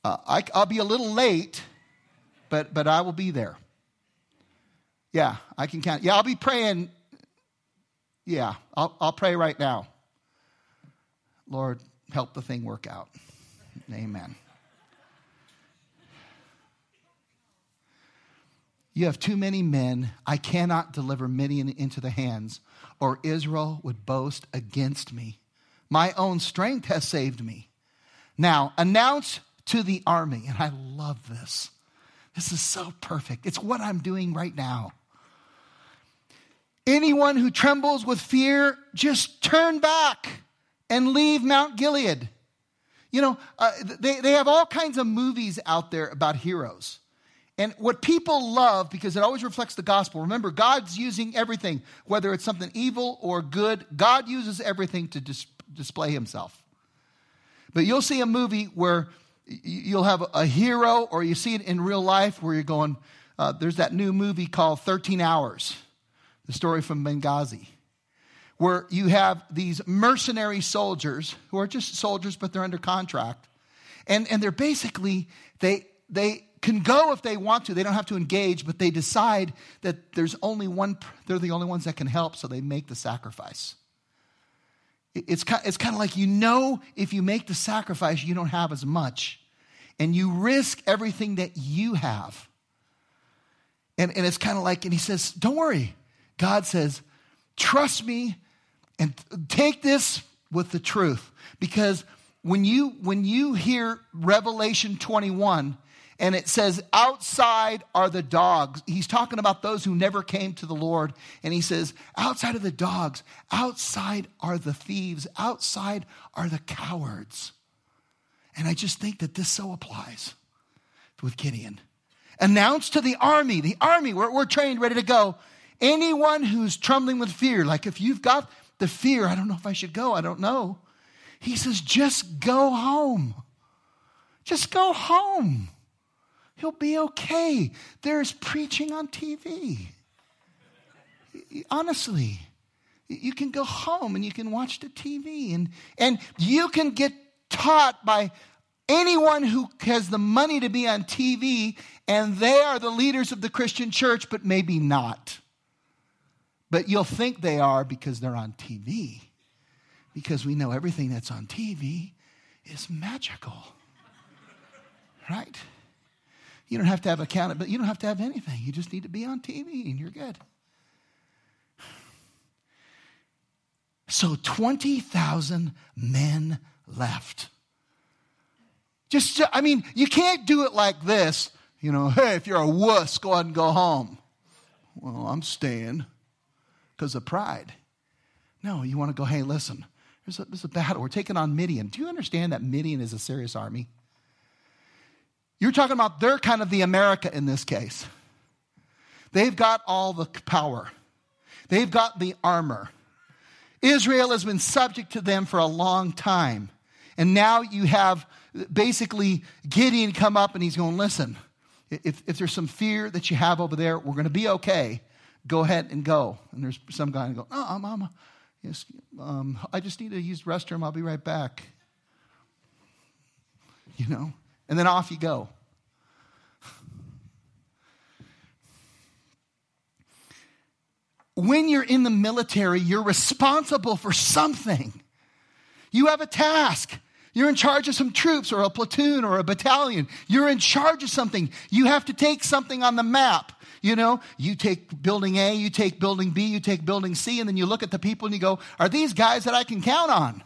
Uh, I, I'll be a little late, but, but I will be there. Yeah, I can count. Yeah, I'll be praying. Yeah, I'll, I'll pray right now. Lord, help the thing work out. Amen. You have too many men. I cannot deliver Midian into the hands, or Israel would boast against me. My own strength has saved me. Now, announce to the army. And I love this. This is so perfect. It's what I'm doing right now. Anyone who trembles with fear, just turn back and leave Mount Gilead. You know, uh, they, they have all kinds of movies out there about heroes. And what people love, because it always reflects the gospel, remember, God's using everything, whether it's something evil or good, God uses everything to dis- display himself. But you'll see a movie where you'll have a hero, or you see it in real life where you're going, uh, there's that new movie called 13 Hours, the story from Benghazi, where you have these mercenary soldiers who are just soldiers, but they're under contract. And, and they're basically, they, they can go if they want to. They don't have to engage, but they decide that there's only one, they're the only ones that can help, so they make the sacrifice. It's it's kind of like you know if you make the sacrifice, you don't have as much. And you risk everything that you have. And, and it's kind of like, and he says, Don't worry. God says, Trust me and take this with the truth. Because when you, when you hear Revelation 21, and it says, Outside are the dogs. He's talking about those who never came to the Lord. And he says, Outside are the dogs. Outside are the thieves. Outside are the cowards. And I just think that this so applies with Gideon. Announce to the army, the army, we're, we're trained, ready to go. Anyone who's trembling with fear, like if you've got the fear, I don't know if I should go, I don't know. He says, just go home. Just go home. He'll be okay. There's preaching on TV. Honestly, you can go home and you can watch the TV and, and you can get taught by anyone who has the money to be on TV and they are the leaders of the Christian church, but maybe not. But you'll think they are because they're on TV. Because we know everything that's on TV is magical. Right? You don't have to have account, but you don't have to have anything. You just need to be on TV and you're good. So 20,000 men left. Just, I mean, you can't do it like this. You know, hey, if you're a wuss, go ahead and go home. Well, I'm staying because of pride. No, you want to go, hey, listen, there's a, there's a battle. We're taking on Midian. Do you understand that Midian is a serious army? You're talking about they're kind of the America in this case. They've got all the power, they've got the armor. Israel has been subject to them for a long time. And now you have basically Gideon come up and he's going, listen, if, if there's some fear that you have over there, we're going to be okay. Go ahead and go. And there's some guy and go, oh, mama, yes, um, I just need to use the restroom. I'll be right back. You know? And then off you go. When you're in the military, you're responsible for something. You have a task. You're in charge of some troops or a platoon or a battalion. You're in charge of something. You have to take something on the map. You know, you take building A, you take building B, you take building C, and then you look at the people and you go, are these guys that I can count on?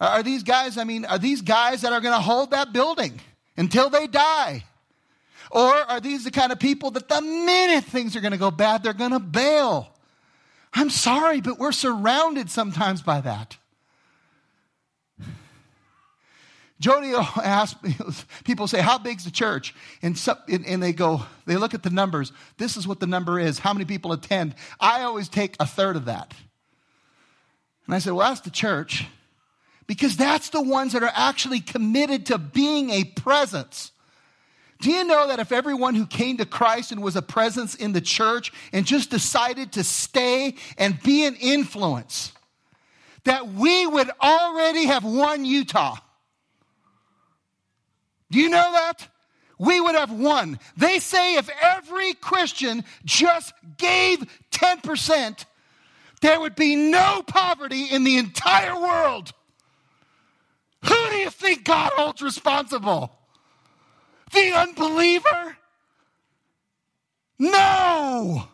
Are these guys, I mean, are these guys that are going to hold that building until they die? Or are these the kind of people that the minute things are going to go bad, they're going to bail? I'm sorry, but we're surrounded sometimes by that. Jody asked, people say, How big's the church? And, and, and, they go, they look at the numbers. This is what the number is. How many people attend? I always take a third of that. And I said, Well, that's the church. Because that's the ones that are actually committed to being a presence. Do you know that if everyone who came to Christ and was a presence in the church and just decided to stay and be an influence, that we would already have won Utah? Do you know that? We would have won. They say if every Christian just gave 10%, there would be no poverty in the entire world. Who do you think God holds responsible? The unbeliever? No.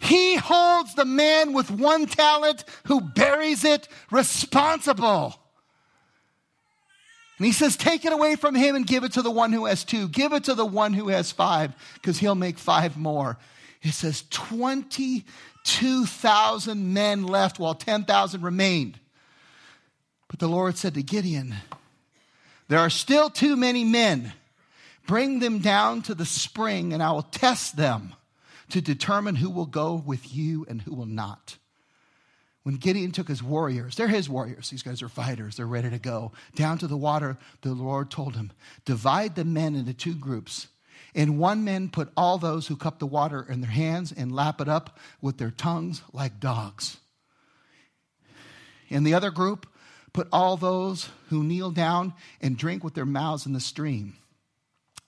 He holds the man with one talent who buries it responsible. And he says, Take it away from him and give it to the one who has two. Give it to the one who has five, because he'll make five more. It says 22,000 men left while 10,000 remained. But the Lord said to Gideon, There are still too many men. Bring them down to the spring, and I will test them to determine who will go with you and who will not. When Gideon took his warriors, they're his warriors, these guys are fighters, they're ready to go, down to the water, the Lord told him, Divide the men into two groups. In one man put all those who cup the water in their hands and lap it up with their tongues like dogs. In the other group, put all those who kneel down and drink with their mouths in the stream.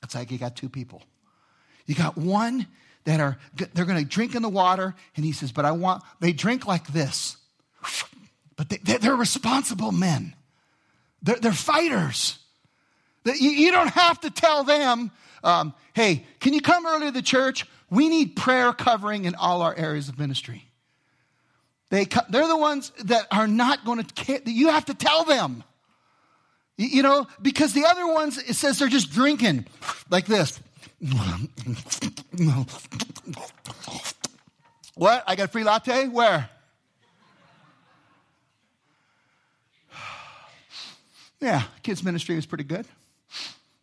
It's like you got two people. You got one that are they're going to drink in the water, and he says, "But I want they drink like this." But they, are responsible men. They're, they're fighters. You, you, don't have to tell them, um, hey, can you come early to the church? We need prayer covering in all our areas of ministry. They, they're the ones that are not going to, you have to tell them. You know, because the other ones, it says they're just drinking like this. What? I got a free latte? Where? Yeah, kids' ministry was pretty good.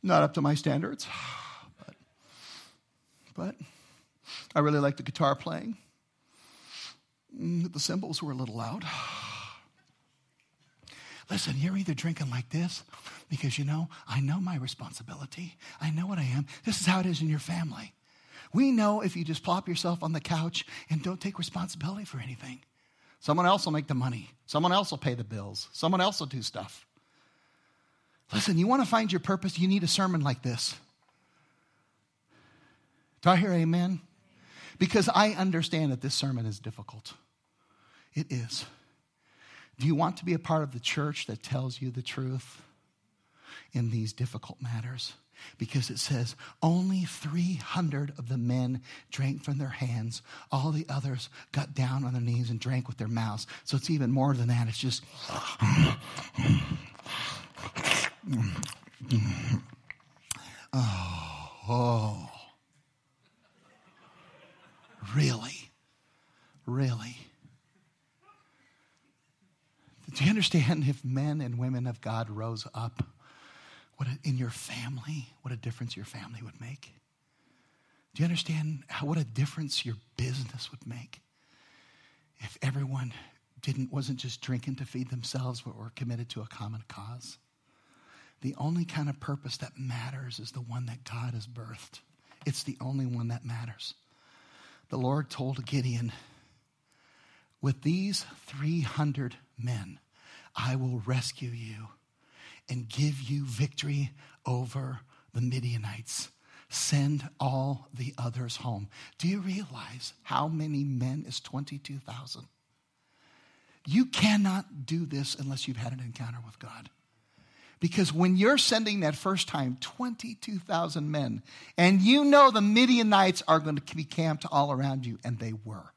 Not up to my standards, but, but I really like the guitar playing. Mm, the cymbals were a little loud. Listen, you're either drinking like this because you know, I know my responsibility. I know what I am. This is how it is in your family. We know if you just plop yourself on the couch and don't take responsibility for anything, someone else will make the money. Someone else will pay the bills. Someone else will do stuff. Listen, you want to find your purpose, you need a sermon like this. Do I hear amen? Because I understand that this sermon is difficult. It is. Do you want to be a part of the church that tells you the truth in these difficult matters? Because it says only 300 of the men drank from their hands. All the others got down on their knees and drank with their mouths. So it's even more than that. It's just. Oh, oh. Really? Really? Do you understand if men and women of God rose up, what a, in your family, what a difference your family would make? Do you understand how, what a difference your business would make if everyone didn't wasn't just drinking to feed themselves, but were committed to a common cause? the only kind of purpose that matters is the one that God has birthed. It's the only one that matters. The Lord told Gideon, With these 300 men, I will rescue you and give you victory over the Midianites. Send all the others home. Do you realize how many men is 22,000? You cannot do this unless you've had an encounter with God. Because when you're sending that first time 22,000 men, and you know the Midianites are going to be camped all around you, and they were.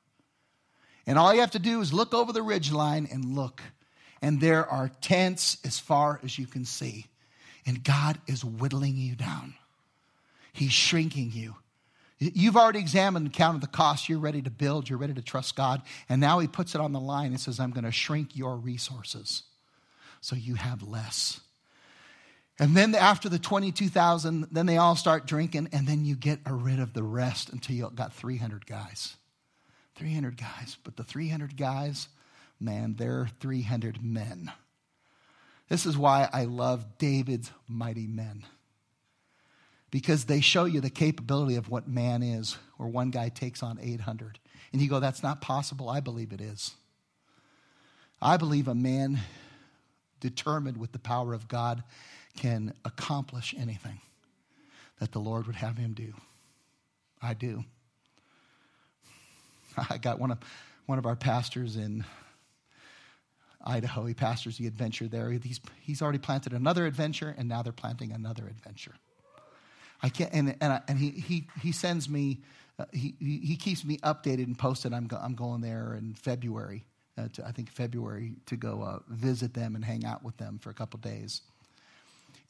And all you have to do is look over the ridge line and look, and there are tents as far as you can see. And God is whittling you down, He's shrinking you. You've already examined and counted the cost. You're ready to build. You're ready to trust God. And now He puts it on the line and says, I'm going to shrink your resources so you have less. And then after the 22,000, then they all start drinking, and then you get rid of the rest until you got 300 guys. 300 guys. But the 300 guys, man, they're 300 men. This is why I love David's mighty men. Because they show you the capability of what man is, where one guy takes on 800. And you go, that's not possible. I believe it is. I believe a man determined with the power of God can accomplish anything that the Lord would have him do. I do. I got one of, one of our pastors in Idaho. He pastors the adventure there. He's, he's already planted another adventure, and now they're planting another adventure. I can't, and, and, I, and he, he, he sends me, uh, he, he keeps me updated and posted. I'm, go, I'm going there in February, uh, to, I think February, to go uh, visit them and hang out with them for a couple days.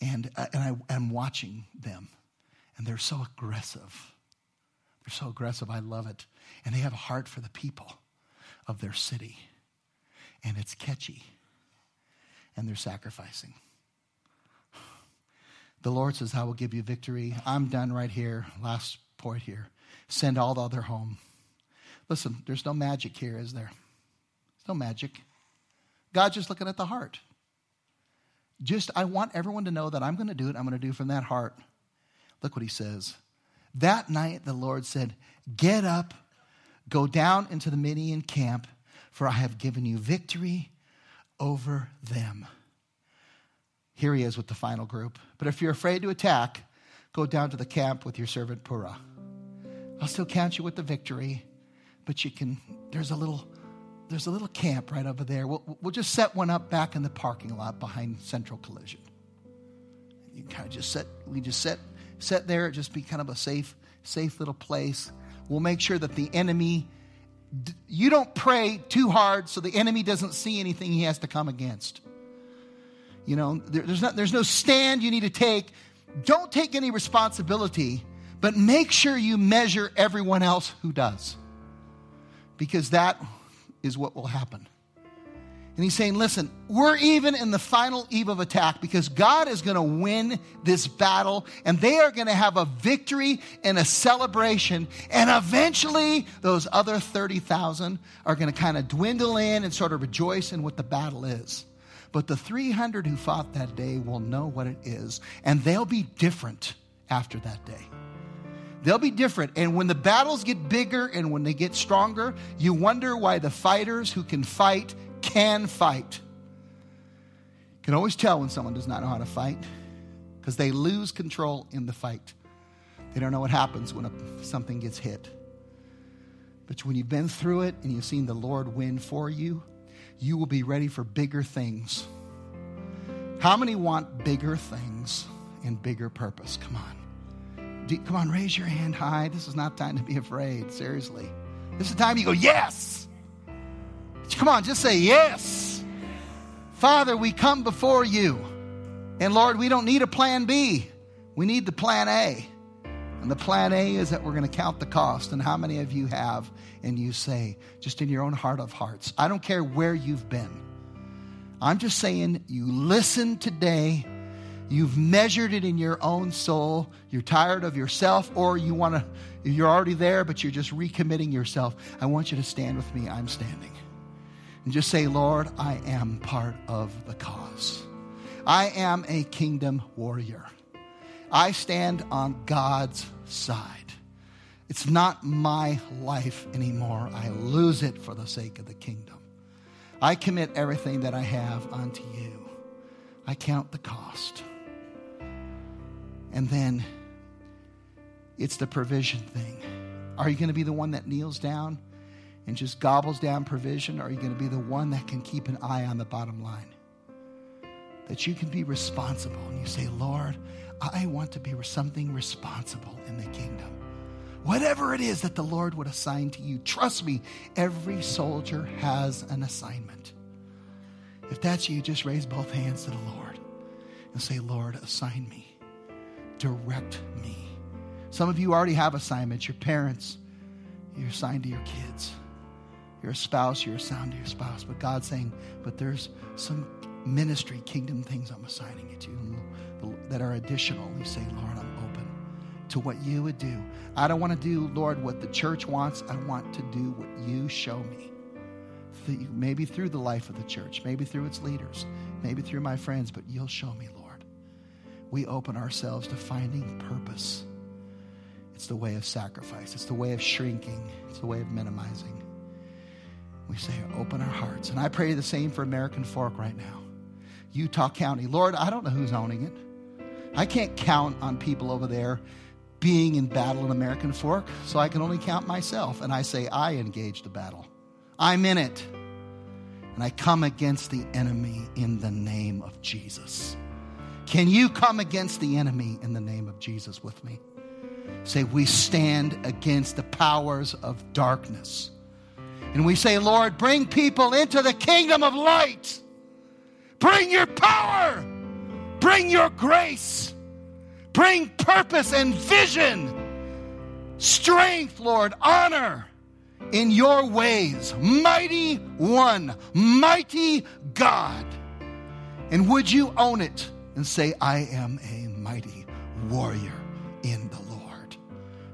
And, uh, and I, I'm watching them, and they're so aggressive. They're so aggressive. I love it. And they have a heart for the people of their city. And it's catchy. And they're sacrificing. The Lord says, I will give you victory. I'm done right here. Last point here. Send all the other home. Listen, there's no magic here, is there? There's no magic. God's just looking at the heart. Just, I want everyone to know that I'm going to do it. I'm going to do from that heart. Look what he says. That night, the Lord said, Get up, go down into the Midian camp, for I have given you victory over them. Here he is with the final group. But if you're afraid to attack, go down to the camp with your servant Purah. I'll still count you with the victory, but you can, there's a little there's a little camp right over there. We'll, we'll just set one up back in the parking lot behind Central Collision. You kind of just set, we just set, set there, just be kind of a safe, safe little place. We'll make sure that the enemy, you don't pray too hard so the enemy doesn't see anything he has to come against. You know, there, there's, not, there's no stand you need to take. Don't take any responsibility, but make sure you measure everyone else who does. Because that is what will happen. And he's saying, listen, we're even in the final eve of attack because God is going to win this battle and they are going to have a victory and a celebration. And eventually, those other 30,000 are going to kind of dwindle in and sort of rejoice in what the battle is. But the 300 who fought that day will know what it is, and they'll be different after that day. They'll be different. And when the battles get bigger and when they get stronger, you wonder why the fighters who can fight can fight. You can always tell when someone does not know how to fight because they lose control in the fight. They don't know what happens when a, something gets hit. But when you've been through it and you've seen the Lord win for you, you will be ready for bigger things. How many want bigger things and bigger purpose? Come on. Come on, raise your hand high. This is not time to be afraid. Seriously. This is the time you go, Yes. Come on, just say yes. Father, we come before you. And Lord, we don't need a plan B. We need the plan A. And the plan A is that we're going to count the cost. And how many of you have? And you say, just in your own heart of hearts, I don't care where you've been. I'm just saying, you listen today You've measured it in your own soul. You're tired of yourself, or you want to, you're already there, but you're just recommitting yourself. I want you to stand with me. I'm standing. And just say, Lord, I am part of the cause. I am a kingdom warrior. I stand on God's side. It's not my life anymore. I lose it for the sake of the kingdom. I commit everything that I have unto you. I count the cost. And then it's the provision thing. Are you going to be the one that kneels down and just gobbles down provision? Or are you going to be the one that can keep an eye on the bottom line? That you can be responsible and you say, Lord, I want to be something responsible in the kingdom. Whatever it is that the Lord would assign to you, trust me, every soldier has an assignment. If that's you, just raise both hands to the Lord and say, Lord, assign me direct me. Some of you already have assignments. Your parents, you're assigned to your kids. You're spouse, you're assigned to your spouse. But God's saying, but there's some ministry, kingdom things I'm assigning you to that are additional. You say, Lord, I'm open to what you would do. I don't want to do, Lord, what the church wants. I want to do what you show me. Maybe through the life of the church, maybe through its leaders, maybe through my friends, but you'll show me, Lord. We open ourselves to finding purpose. It's the way of sacrifice, it's the way of shrinking, it's the way of minimizing. We say, open our hearts. And I pray the same for American Fork right now. Utah County. Lord, I don't know who's owning it. I can't count on people over there being in battle in American Fork, so I can only count myself. And I say, I engage the battle. I'm in it. And I come against the enemy in the name of Jesus. Can you come against the enemy in the name of Jesus with me? Say, we stand against the powers of darkness. And we say, Lord, bring people into the kingdom of light. Bring your power. Bring your grace. Bring purpose and vision. Strength, Lord, honor in your ways. Mighty one, mighty God. And would you own it and say, I am a mighty warrior in the Lord?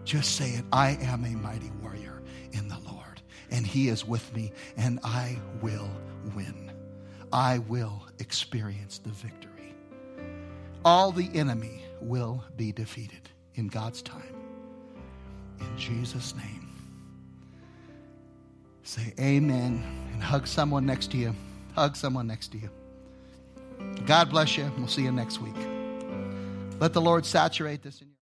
Just say it. I am a mighty And he is with me, and I will win. I will experience the victory. All the enemy will be defeated in God's time. In Jesus' name. Say amen and hug someone next to you. Hug someone next to you. God bless you. We'll see you next week. Let the Lord saturate this in you.